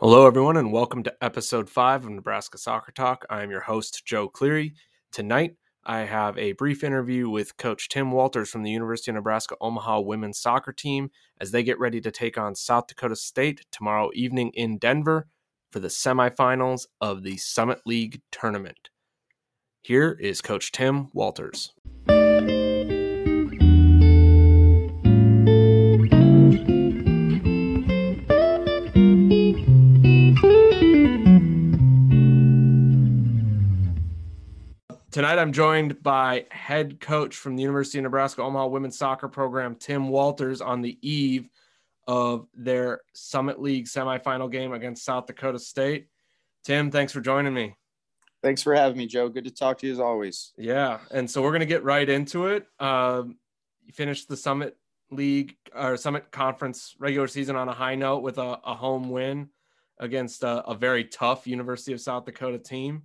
Hello, everyone, and welcome to episode five of Nebraska Soccer Talk. I am your host, Joe Cleary. Tonight, I have a brief interview with Coach Tim Walters from the University of Nebraska Omaha women's soccer team as they get ready to take on South Dakota State tomorrow evening in Denver for the semifinals of the Summit League tournament. Here is Coach Tim Walters. Tonight, I'm joined by head coach from the University of Nebraska Omaha women's soccer program, Tim Walters, on the eve of their Summit League semifinal game against South Dakota State. Tim, thanks for joining me. Thanks for having me, Joe. Good to talk to you as always. Yeah, and so we're going to get right into it. Um, you finished the Summit League or Summit Conference regular season on a high note with a, a home win against a, a very tough University of South Dakota team.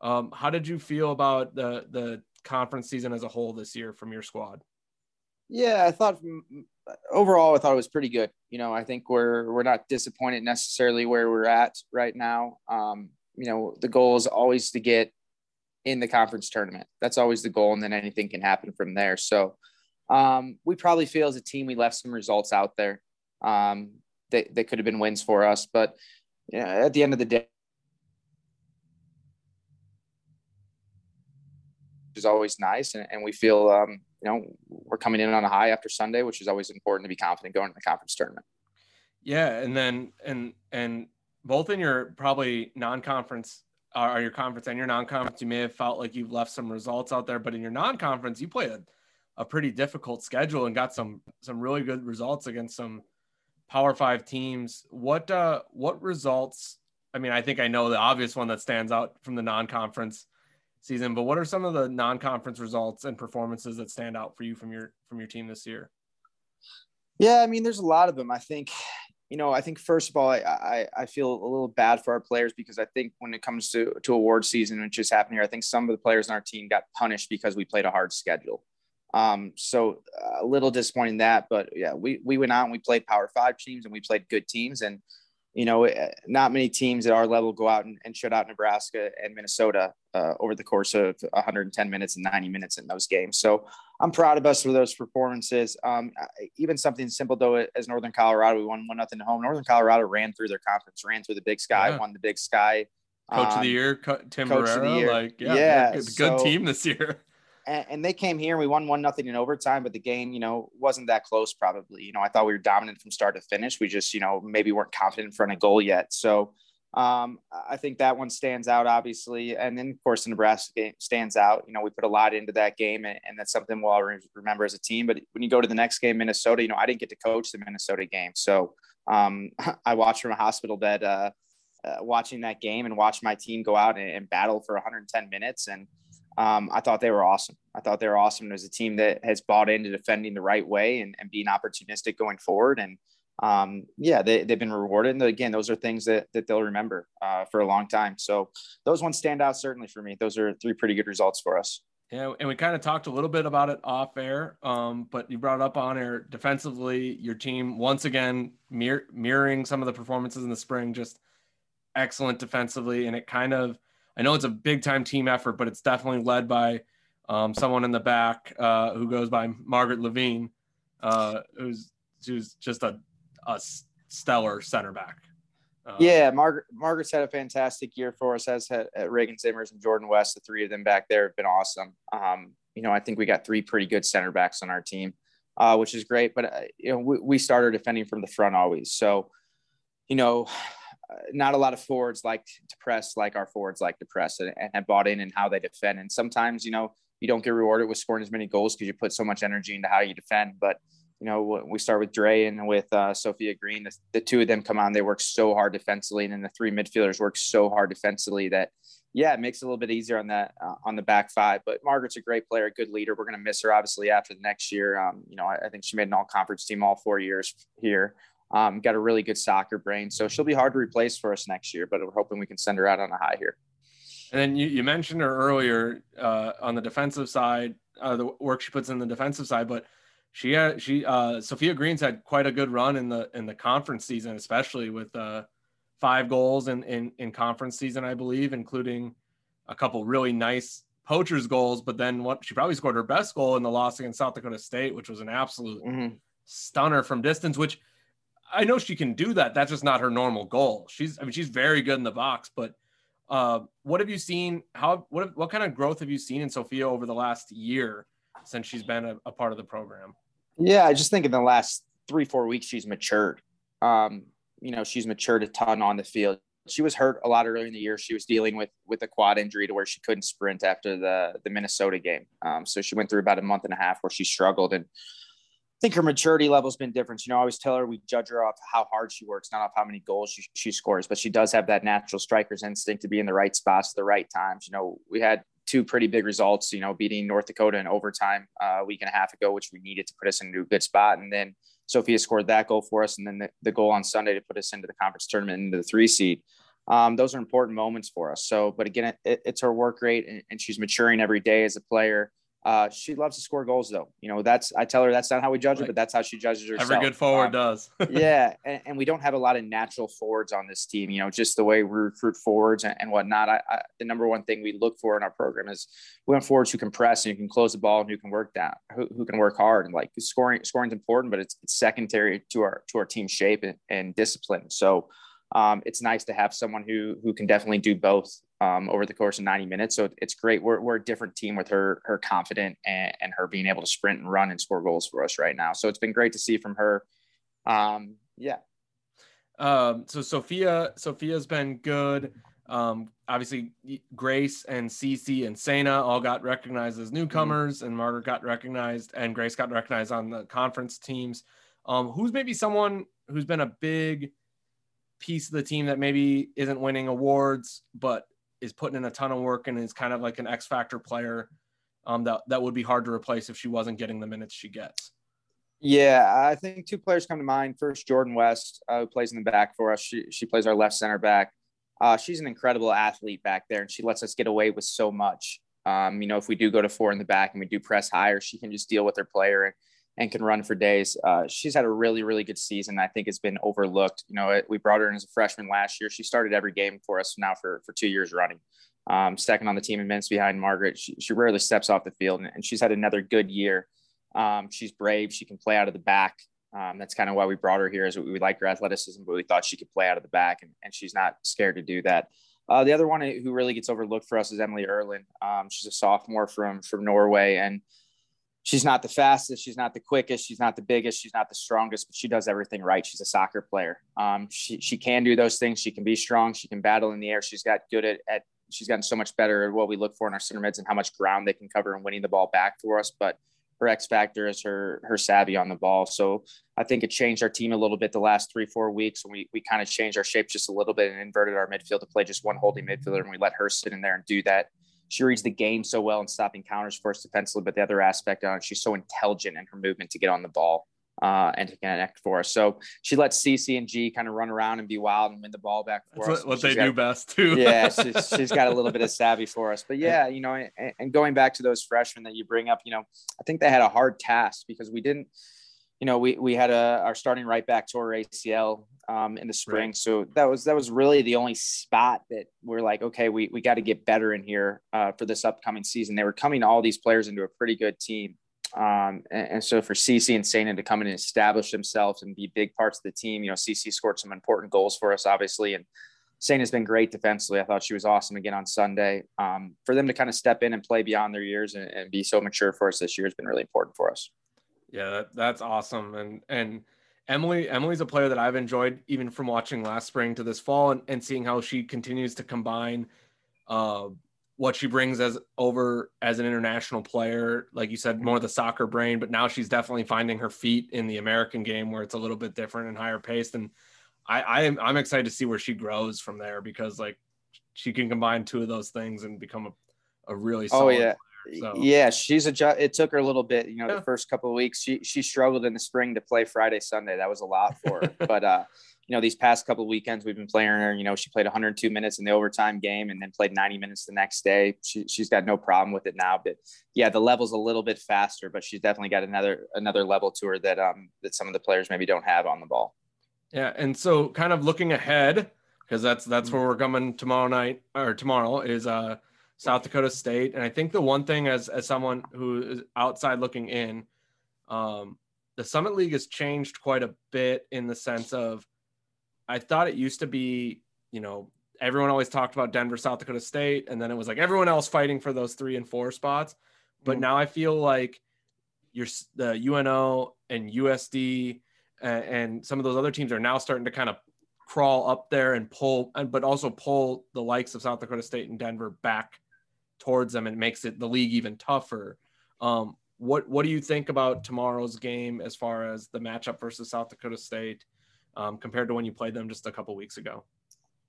Um, how did you feel about the the conference season as a whole this year from your squad? Yeah, I thought overall I thought it was pretty good. You know, I think we're we're not disappointed necessarily where we're at right now. Um, you know, the goal is always to get in the conference tournament. That's always the goal, and then anything can happen from there. So um, we probably feel as a team we left some results out there um, that, that could have been wins for us, but you know, at the end of the day is always nice. And, and we feel, um, you know, we're coming in on a high after Sunday, which is always important to be confident going to the conference tournament. Yeah. And then, and, and both in your probably non-conference uh, or your conference and your non-conference, you may have felt like you've left some results out there, but in your non-conference, you played a, a pretty difficult schedule and got some, some really good results against some power five teams. What, uh, what results, I mean, I think I know the obvious one that stands out from the non-conference season. But what are some of the non-conference results and performances that stand out for you from your from your team this year? Yeah, I mean, there's a lot of them. I think, you know, I think first of all, I, I, I feel a little bad for our players because I think when it comes to to award season, which just happened here, I think some of the players on our team got punished because we played a hard schedule. Um, so a little disappointing that, but yeah, we we went out and we played Power Five teams and we played good teams and you know, eh, not many teams at our level go out and, and shut out Nebraska and Minnesota uh, over the course of 110 minutes and 90 minutes in those games. So I'm proud of us for those performances. Um, even something simple though, as Northern Colorado, we won one nothing at home. Northern Colorado ran through their conference, ran through the Big Sky, yeah. won the Big Sky. Coach um, of the um, year, Tim Coach Barrera, of the year. like yeah, yeah good, good so, team this year and, and they came here and we won one nothing in overtime, but the game, you know, wasn't that close probably. You know, I thought we were dominant from start to finish. We just, you know, maybe weren't confident in front of goal yet. So um, I think that one stands out, obviously. And then, of course, the Nebraska game stands out. You know, we put a lot into that game, and, and that's something we'll remember as a team. But when you go to the next game, Minnesota, you know, I didn't get to coach the Minnesota game. So um, I watched from a hospital bed uh, uh, watching that game and watched my team go out and, and battle for 110 minutes. And um, I thought they were awesome. I thought they were awesome as a team that has bought into defending the right way and, and being opportunistic going forward. And um, yeah, they, they've been rewarded. And again, those are things that, that they'll remember uh, for a long time. So those ones stand out certainly for me. Those are three pretty good results for us. Yeah, and we kind of talked a little bit about it off air, um, but you brought it up on air defensively. Your team once again mir- mirroring some of the performances in the spring, just excellent defensively, and it kind of I know it's a big time team effort, but it's definitely led by um, someone in the back uh, who goes by Margaret Levine, uh, who's who's just a, a stellar center back. Uh, yeah, Margaret Margaret's had a fantastic year for us. As had, Reagan Zimmers and Jordan West, the three of them back there have been awesome. Um, you know, I think we got three pretty good center backs on our team, uh, which is great. But uh, you know, we, we started defending from the front always, so you know, not a lot of forwards like to press like our forwards like to press and, and have bought in and how they defend. And sometimes, you know, you don't get rewarded with scoring as many goals because you put so much energy into how you defend. But you know, we start with Dre and with uh, Sophia Green. The, the, two of them come on; they work so hard defensively, and then the three midfielders work so hard defensively that, yeah, it makes it a little bit easier on that uh, on the back five. But Margaret's a great player, a good leader. We're going to miss her obviously after the next year. Um, you know, I, I, think she made an all conference team all four years here. Um, got a really good soccer brain, so she'll be hard to replace for us next year. But we're hoping we can send her out on a high here. And then you, you mentioned her earlier uh, on the defensive side, uh, the work she puts in the defensive side, but she had she uh, Sophia Green's had quite a good run in the in the conference season, especially with uh, five goals in, in in conference season, I believe, including a couple really nice poachers goals. But then what she probably scored her best goal in the loss against South Dakota State, which was an absolute mm-hmm. stunner from distance. Which I know she can do that. That's just not her normal goal. She's I mean she's very good in the box, but uh, what have you seen? How what what kind of growth have you seen in Sophia over the last year since she's been a, a part of the program? Yeah, I just think in the last three four weeks she's matured. Um, you know, she's matured a ton on the field. She was hurt a lot earlier in the year. She was dealing with with a quad injury to where she couldn't sprint after the the Minnesota game. Um, so she went through about a month and a half where she struggled and think her maturity level has been different. You know, I always tell her we judge her off how hard she works, not off how many goals she, she scores, but she does have that natural striker's instinct to be in the right spots at the right times. You know, we had two pretty big results, you know, beating North Dakota in overtime uh, a week and a half ago, which we needed to put us into a good spot. And then Sophia scored that goal for us. And then the, the goal on Sunday to put us into the conference tournament into the three seed. Um, those are important moments for us. So, but again, it, it's her work rate and, and she's maturing every day as a player. Uh, she loves to score goals, though. You know, that's I tell her that's not how we judge her, but that's how she judges herself. Every good forward um, does. yeah, and, and, we don't have a lot of natural forwards on this team. You know, just the way we recruit forwards and, and whatnot. I, I, the number one thing we look for in our program is we want forwards who can press and who can close the ball and who can work down, who, who can work hard. And like scoring, scoring is important, but it's, it's secondary to our to our team shape and, and discipline. So um, it's nice to have someone who who can definitely do both um, over the course of 90 minutes. So it's great. We're, we're a different team with her her confident and, and her being able to sprint and run and score goals for us right now. So it's been great to see from her. Um, yeah. Um, so Sophia Sophia's been good. Um, obviously, Grace and Cece and Sana all got recognized as newcomers, mm-hmm. and Margaret got recognized, and Grace got recognized on the conference teams. Um, who's maybe someone who's been a big piece of the team that maybe isn't winning awards, but is putting in a ton of work and is kind of like an X factor player um, that that would be hard to replace if she wasn't getting the minutes she gets. Yeah, I think two players come to mind. First, Jordan West, uh, who plays in the back for us. She she plays our left center back. Uh, she's an incredible athlete back there, and she lets us get away with so much. Um, you know, if we do go to four in the back and we do press higher, she can just deal with her player and and can run for days. Uh, she's had a really, really good season. I think it's been overlooked. You know, we brought her in as a freshman last year. She started every game for us now for, for two years running. Um, second on the team in minutes behind Margaret. She, she rarely steps off the field, and, and she's had another good year. Um, she's brave. She can play out of the back. Um, that's kind of why we brought her here. Is we, like her athleticism, but we thought she could play out of the back, and, and she's not scared to do that. Uh, the other one who really gets overlooked for us is Emily Erlin. Um, she's a sophomore from from Norway, and she's not the fastest, she's not the quickest, she's not the biggest, she's not the strongest, but she does everything right. She's a soccer player. Um, she she can do those things. She can be strong. She can battle in the air. She's got good at, at she's gotten so much better at what we look for in our center mids and how much ground they can cover and winning the ball back for us. But her X factor is her her savvy on the ball. So I think it changed our team a little bit the last three four weeks we we kind of changed our shape just a little bit and inverted our midfield to play just one holding midfielder and we let her sit in there and do that she reads the game so well and stopping counters for us defensively. But the other aspect on it, she's so intelligent in her movement to get on the ball uh, and to connect for us. So she lets CC and G kind of run around and be wild and win the ball back for That's us. What, they got, do best too. yeah, she's, she's got a little bit of savvy for us. But yeah, you know, and, and going back to those freshmen that you bring up, you know, I think they had a hard task because we didn't you know, we we had a our starting right back tore ACL um, in the spring. Right. So that was that was really the only spot that we're like, okay, we we got to get better in here uh, for this upcoming season. They were coming all these players into a pretty good team. Um, and, and, so for CC and Sena to come in and establish themselves and be big parts of the team, you know, CC scored some important goals for us, obviously, and Sena has been great defensively. I thought she was awesome again on Sunday. Um, for them to kind of step in and play beyond their years and, and be so mature for us this year has been really important for us. Yeah, that, that's awesome, and and Emily Emily's a player that I've enjoyed even from watching last spring to this fall and, and seeing how she continues to combine uh, what she brings as over as an international player. Like you said, more the soccer brain, but now she's definitely finding her feet in the American game where it's a little bit different and higher paced. And I, I am I'm excited to see where she grows from there because like she can combine two of those things and become a, a really oh, solid oh yeah. So. Yeah, she's a. It took her a little bit, you know, yeah. the first couple of weeks. She she struggled in the spring to play Friday Sunday. That was a lot for her. but uh, you know, these past couple of weekends we've been playing her. You know, she played 102 minutes in the overtime game and then played 90 minutes the next day. She she's got no problem with it now. But yeah, the level's a little bit faster, but she's definitely got another another level to her that um that some of the players maybe don't have on the ball. Yeah, and so kind of looking ahead because that's that's where we're coming tomorrow night or tomorrow is uh South Dakota State. And I think the one thing as as someone who is outside looking in, um, the Summit League has changed quite a bit in the sense of I thought it used to be, you know, everyone always talked about Denver, South Dakota State, and then it was like everyone else fighting for those three and four spots. But mm-hmm. now I feel like you're the UNO and USD and, and some of those other teams are now starting to kind of crawl up there and pull, but also pull the likes of South Dakota State and Denver back towards them, and it makes it the league even tougher. Um, what what do you think about tomorrow's game as far as the matchup versus South Dakota State um, compared to when you played them just a couple weeks ago?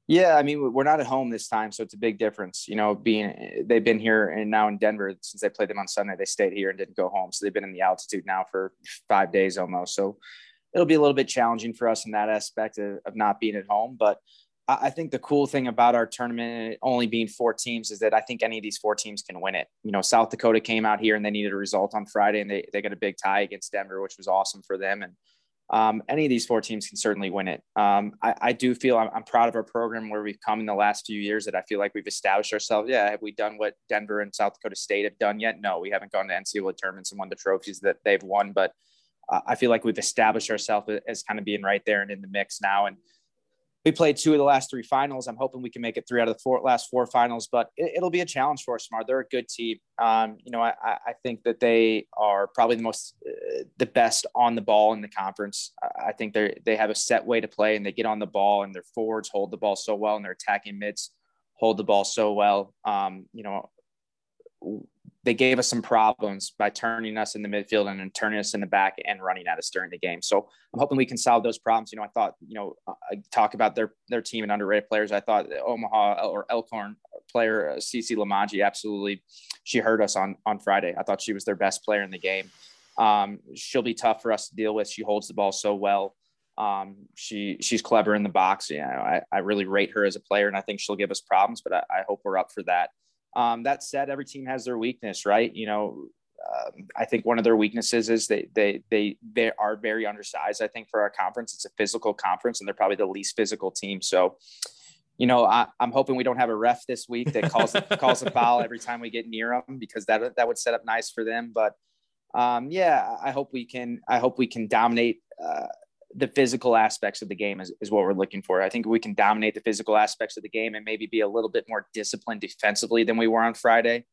Yeah, I mean we're not at home this time, so it's a big difference. You know, being they've been here and now in Denver since they played them on Sunday. They stayed here and didn't go home, so they've been in the altitude now for five days almost. So it'll be a little bit challenging for us in that aspect of, of not being at home. But I, think the cool thing about our tournament only being four teams is that I think any of these four teams can win it. You know, South Dakota came out here and they needed a result on Friday and they, they got a big tie against Denver, which was awesome for them. And um, any of these four teams can certainly win it. Um, I, I, do feel I'm, I'm, proud of our program where we've come in the last few years that I feel like we've established ourselves. Yeah, have we done what Denver and South Dakota State have done yet? No, we haven't gone to NCAA tournaments and won the trophies that they've won, but uh, I feel like we've established ourselves as kind of being right there and in the mix now. And we played two of the last three finals. I'm hoping we can make it three out of the four last four finals, but it, will be a challenge for us. Smart, they're a good team. Um, you know, I, I think that they are probably the most, uh, the best on the ball in the conference. I think they they have a set way to play, and they get on the ball, and their forwards hold the ball so well, and their attacking mids hold the ball so well. Um, you know, they gave us some problems by turning us in the midfield and then turning us in the back and running at us during the game. So I'm hoping we can solve those problems. You know, I thought, you know, I talk about their their team and underrated players. I thought Omaha or Elkhorn player Cece Lamaji absolutely she hurt us on on Friday. I thought she was their best player in the game. Um, she'll be tough for us to deal with. She holds the ball so well. Um, she she's clever in the box. You know, I, I really rate her as a player, and I think she'll give us problems. But I, I hope we're up for that. Um, that said, every team has their weakness, right? You know, um, I think one of their weaknesses is they they they they are very undersized. I think for our conference, it's a physical conference, and they're probably the least physical team. So, you know, I, am hoping we don't have a ref this week that calls calls a foul every time we get near them because that that would set up nice for them. But um, yeah, I hope we can. I hope we can dominate. Uh, the physical aspects of the game is, is what we're looking for. I think we can dominate the physical aspects of the game and maybe be a little bit more disciplined defensively than we were on Friday.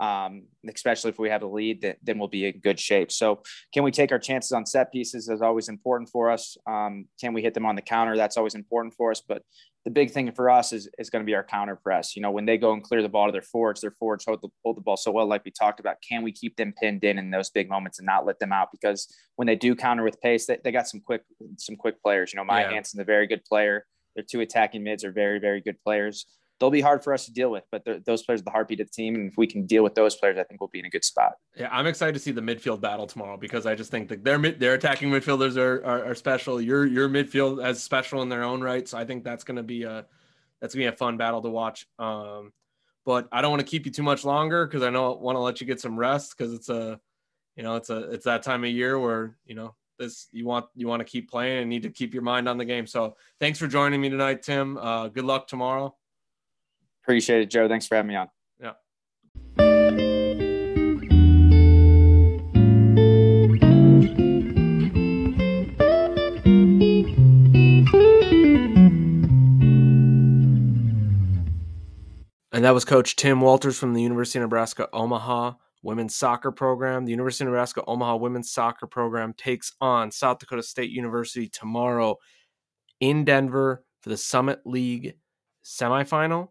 Um, especially if we have a lead, then, then we'll be in good shape. So, can we take our chances on set pieces? Is always important for us. Um, can we hit them on the counter? That's always important for us. But the big thing for us is, is going to be our counter press. You know, when they go and clear the ball to their forwards, their forwards hold the, hold the ball so well, like we talked about. Can we keep them pinned in in those big moments and not let them out? Because when they do counter with pace, they, they got some quick some quick players. You know, Maya yeah. Hanson's a very good player. Their two attacking mids are very very good players they'll be hard for us to deal with, but those players are the heartbeat of the team. And if we can deal with those players, I think we'll be in a good spot. Yeah, I'm excited to see the midfield battle tomorrow because I just think that their their attacking midfielders are, are, are special. Your your midfield as special in their own right. So I think that's going to be a that's gonna be a fun battle to watch. Um, but I don't want to keep you too much longer because I know want to let you get some rest because it's a you know it's a it's that time of year where you know this you want you want to keep playing and need to keep your mind on the game. So thanks for joining me tonight, Tim. Uh, good luck tomorrow. Appreciate it, Joe. Thanks for having me on. Yeah. And that was Coach Tim Walters from the University of Nebraska Omaha women's soccer program. The University of Nebraska Omaha women's soccer program takes on South Dakota State University tomorrow in Denver for the Summit League semifinal.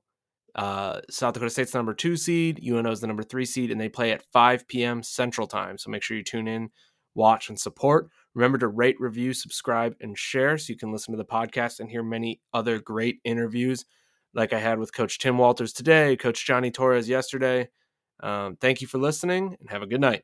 Uh, South Dakota State's number two seed, UNO is the number three seed, and they play at 5 p.m. Central Time. So make sure you tune in, watch, and support. Remember to rate, review, subscribe, and share so you can listen to the podcast and hear many other great interviews like I had with Coach Tim Walters today, Coach Johnny Torres yesterday. Um, thank you for listening and have a good night.